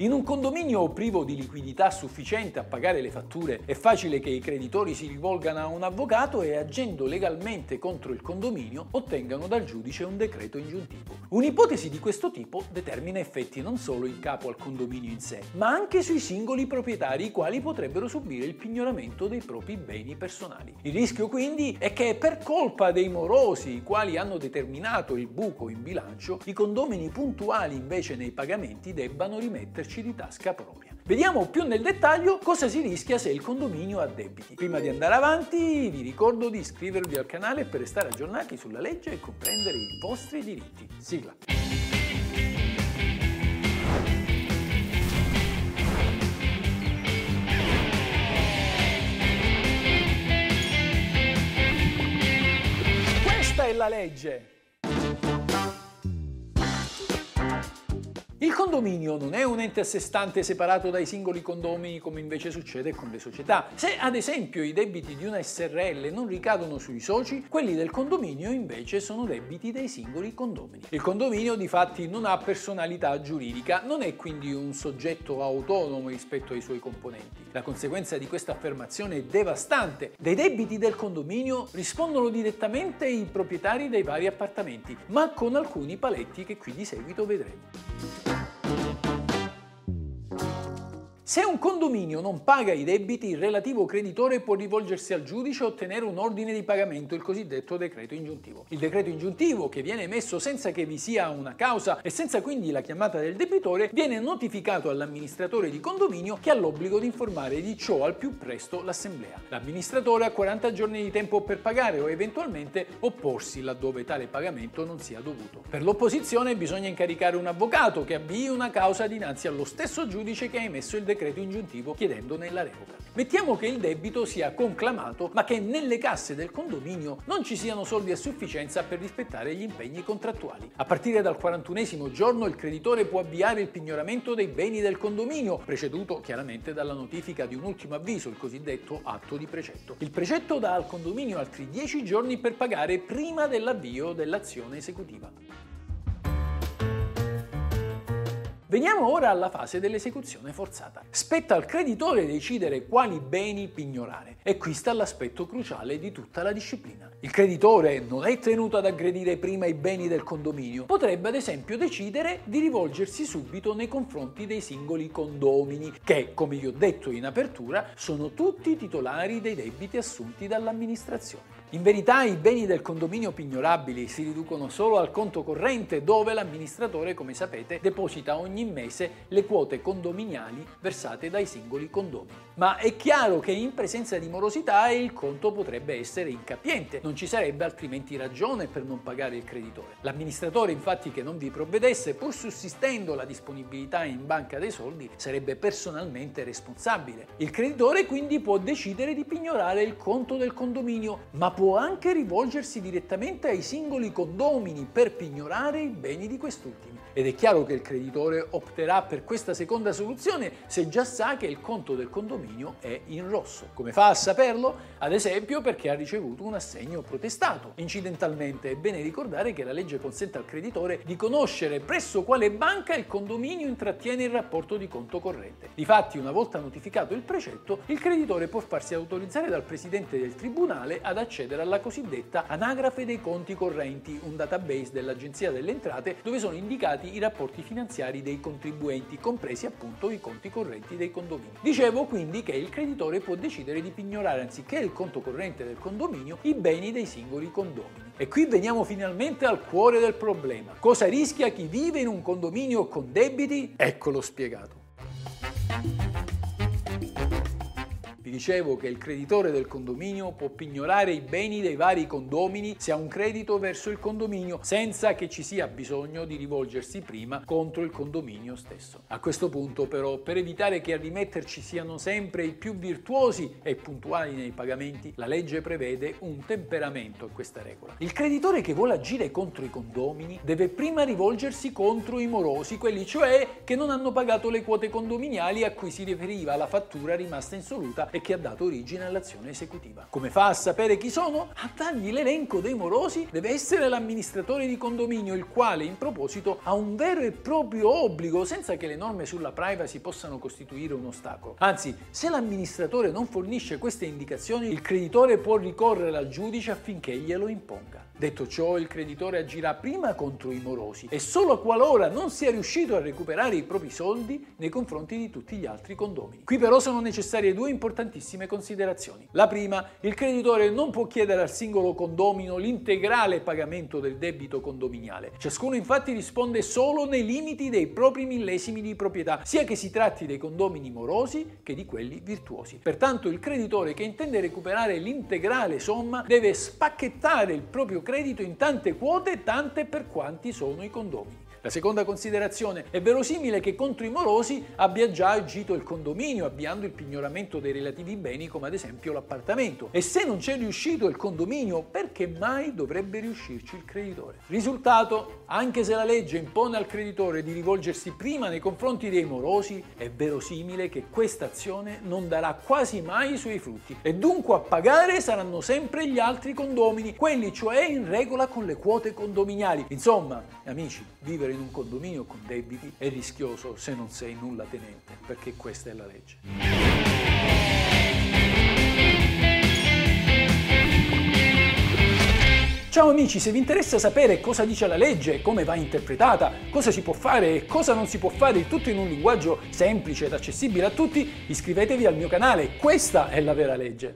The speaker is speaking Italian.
In un condominio privo di liquidità sufficiente a pagare le fatture è facile che i creditori si rivolgano a un avvocato e agendo legalmente contro il condominio ottengano dal giudice un decreto ingiuntivo. Un'ipotesi di questo tipo determina effetti non solo in capo al condominio in sé, ma anche sui singoli proprietari i quali potrebbero subire il pignoramento dei propri beni personali. Il rischio quindi è che per colpa dei morosi, i quali hanno determinato il buco in bilancio, i condomini puntuali invece nei pagamenti debbano rimetterci di tasca propria. Vediamo più nel dettaglio cosa si rischia se il condominio ha debiti. Prima di andare avanti vi ricordo di iscrivervi al canale per restare aggiornati sulla legge e comprendere i vostri diritti. Sigla. Questa è la legge. Il condominio non è un ente a sé stante separato dai singoli condomini come invece succede con le società. Se ad esempio i debiti di una SRL non ricadono sui soci, quelli del condominio invece sono debiti dei singoli condomini. Il condominio di fatti non ha personalità giuridica, non è quindi un soggetto autonomo rispetto ai suoi componenti. La conseguenza di questa affermazione è devastante. Dei debiti del condominio rispondono direttamente i proprietari dei vari appartamenti, ma con alcuni paletti che qui di seguito vedremo. Se un condominio non paga i debiti, il relativo creditore può rivolgersi al giudice e ottenere un ordine di pagamento, il cosiddetto decreto ingiuntivo. Il decreto ingiuntivo, che viene emesso senza che vi sia una causa e senza quindi la chiamata del debitore, viene notificato all'amministratore di condominio che ha l'obbligo di informare di ciò al più presto l'assemblea. L'amministratore ha 40 giorni di tempo per pagare o eventualmente opporsi laddove tale pagamento non sia dovuto. Per l'opposizione bisogna incaricare un avvocato che avvii una causa dinanzi allo stesso giudice che ha emesso il decreto decreto ingiuntivo chiedendone la revoca. Mettiamo che il debito sia conclamato, ma che nelle casse del condominio non ci siano soldi a sufficienza per rispettare gli impegni contrattuali. A partire dal 41 giorno il creditore può avviare il pignoramento dei beni del condominio, preceduto chiaramente dalla notifica di un ultimo avviso, il cosiddetto atto di precetto. Il precetto dà al condominio altri 10 giorni per pagare prima dell'avvio dell'azione esecutiva. Veniamo ora alla fase dell'esecuzione forzata. Spetta al creditore decidere quali beni pignorare e qui sta l'aspetto cruciale di tutta la disciplina. Il creditore non è tenuto ad aggredire prima i beni del condominio, potrebbe ad esempio decidere di rivolgersi subito nei confronti dei singoli condomini che, come vi ho detto in apertura, sono tutti titolari dei debiti assunti dall'amministrazione. In verità i beni del condominio pignorabili si riducono solo al conto corrente dove l'amministratore, come sapete, deposita ogni mese le quote condominiali versate dai singoli condomini. Ma è chiaro che in presenza di morosità il conto potrebbe essere incapiente, non ci sarebbe altrimenti ragione per non pagare il creditore. L'amministratore infatti che non vi provvedesse, pur sussistendo la disponibilità in banca dei soldi, sarebbe personalmente responsabile. Il creditore quindi può decidere di pignorare il conto del condominio, ma può anche rivolgersi direttamente ai singoli condomini per pignorare i beni di quest'ultimi. Ed è chiaro che il creditore opterà per questa seconda soluzione se già sa che il conto del condominio è in rosso. Come fa a saperlo? Ad esempio perché ha ricevuto un assegno protestato. Incidentalmente è bene ricordare che la legge consente al creditore di conoscere presso quale banca il condominio intrattiene il rapporto di conto corrente. Difatti, una volta notificato il precetto, il creditore può farsi autorizzare dal presidente del tribunale ad accedere alla cosiddetta anagrafe dei conti correnti, un database dell'Agenzia delle Entrate dove sono indicati i rapporti finanziari dei contribuenti, compresi appunto i conti correnti dei condomini. Dicevo quindi che il creditore può decidere di pignorare anziché il conto corrente del condominio i beni dei singoli condomini. E qui veniamo finalmente al cuore del problema. Cosa rischia chi vive in un condominio con debiti? Eccolo spiegato. Dicevo che il creditore del condominio può pignorare i beni dei vari condomini se ha un credito verso il condominio senza che ci sia bisogno di rivolgersi prima contro il condominio stesso. A questo punto però, per evitare che a rimetterci siano sempre i più virtuosi e puntuali nei pagamenti, la legge prevede un temperamento a questa regola. Il creditore che vuole agire contro i condomini deve prima rivolgersi contro i morosi, quelli cioè che non hanno pagato le quote condominiali a cui si riferiva la fattura rimasta insoluta e che ha dato origine all'azione esecutiva. Come fa a sapere chi sono? A dargli l'elenco dei morosi deve essere l'amministratore di condominio, il quale in proposito ha un vero e proprio obbligo senza che le norme sulla privacy possano costituire un ostacolo. Anzi, se l'amministratore non fornisce queste indicazioni, il creditore può ricorrere al giudice affinché glielo imponga. Detto ciò, il creditore agirà prima contro i morosi e solo qualora non sia riuscito a recuperare i propri soldi nei confronti di tutti gli altri condomini. Qui però sono necessarie due importantissime considerazioni. La prima, il creditore non può chiedere al singolo condomino l'integrale pagamento del debito condominiale. Ciascuno infatti risponde solo nei limiti dei propri millesimi di proprietà, sia che si tratti dei condomini morosi che di quelli virtuosi. Pertanto il creditore che intende recuperare l'integrale somma deve spacchettare il proprio credito in tante quote, tante per quanti sono i condomini. La seconda considerazione, è verosimile che contro i morosi abbia già agito il condominio avviando il pignoramento dei relativi beni come ad esempio l'appartamento. E se non c'è riuscito il condominio, perché mai dovrebbe riuscirci il creditore? Risultato, anche se la legge impone al creditore di rivolgersi prima nei confronti dei morosi, è verosimile che questa azione non darà quasi mai i suoi frutti e dunque a pagare saranno sempre gli altri condomini, quelli cioè in regola con le quote condominiali. Insomma, amici, vivere in un condominio con debiti è rischioso se non sei nulla tenente, perché questa è la legge. Ciao amici, se vi interessa sapere cosa dice la legge, come va interpretata, cosa si può fare e cosa non si può fare, il tutto in un linguaggio semplice ed accessibile a tutti, iscrivetevi al mio canale, questa è la vera legge.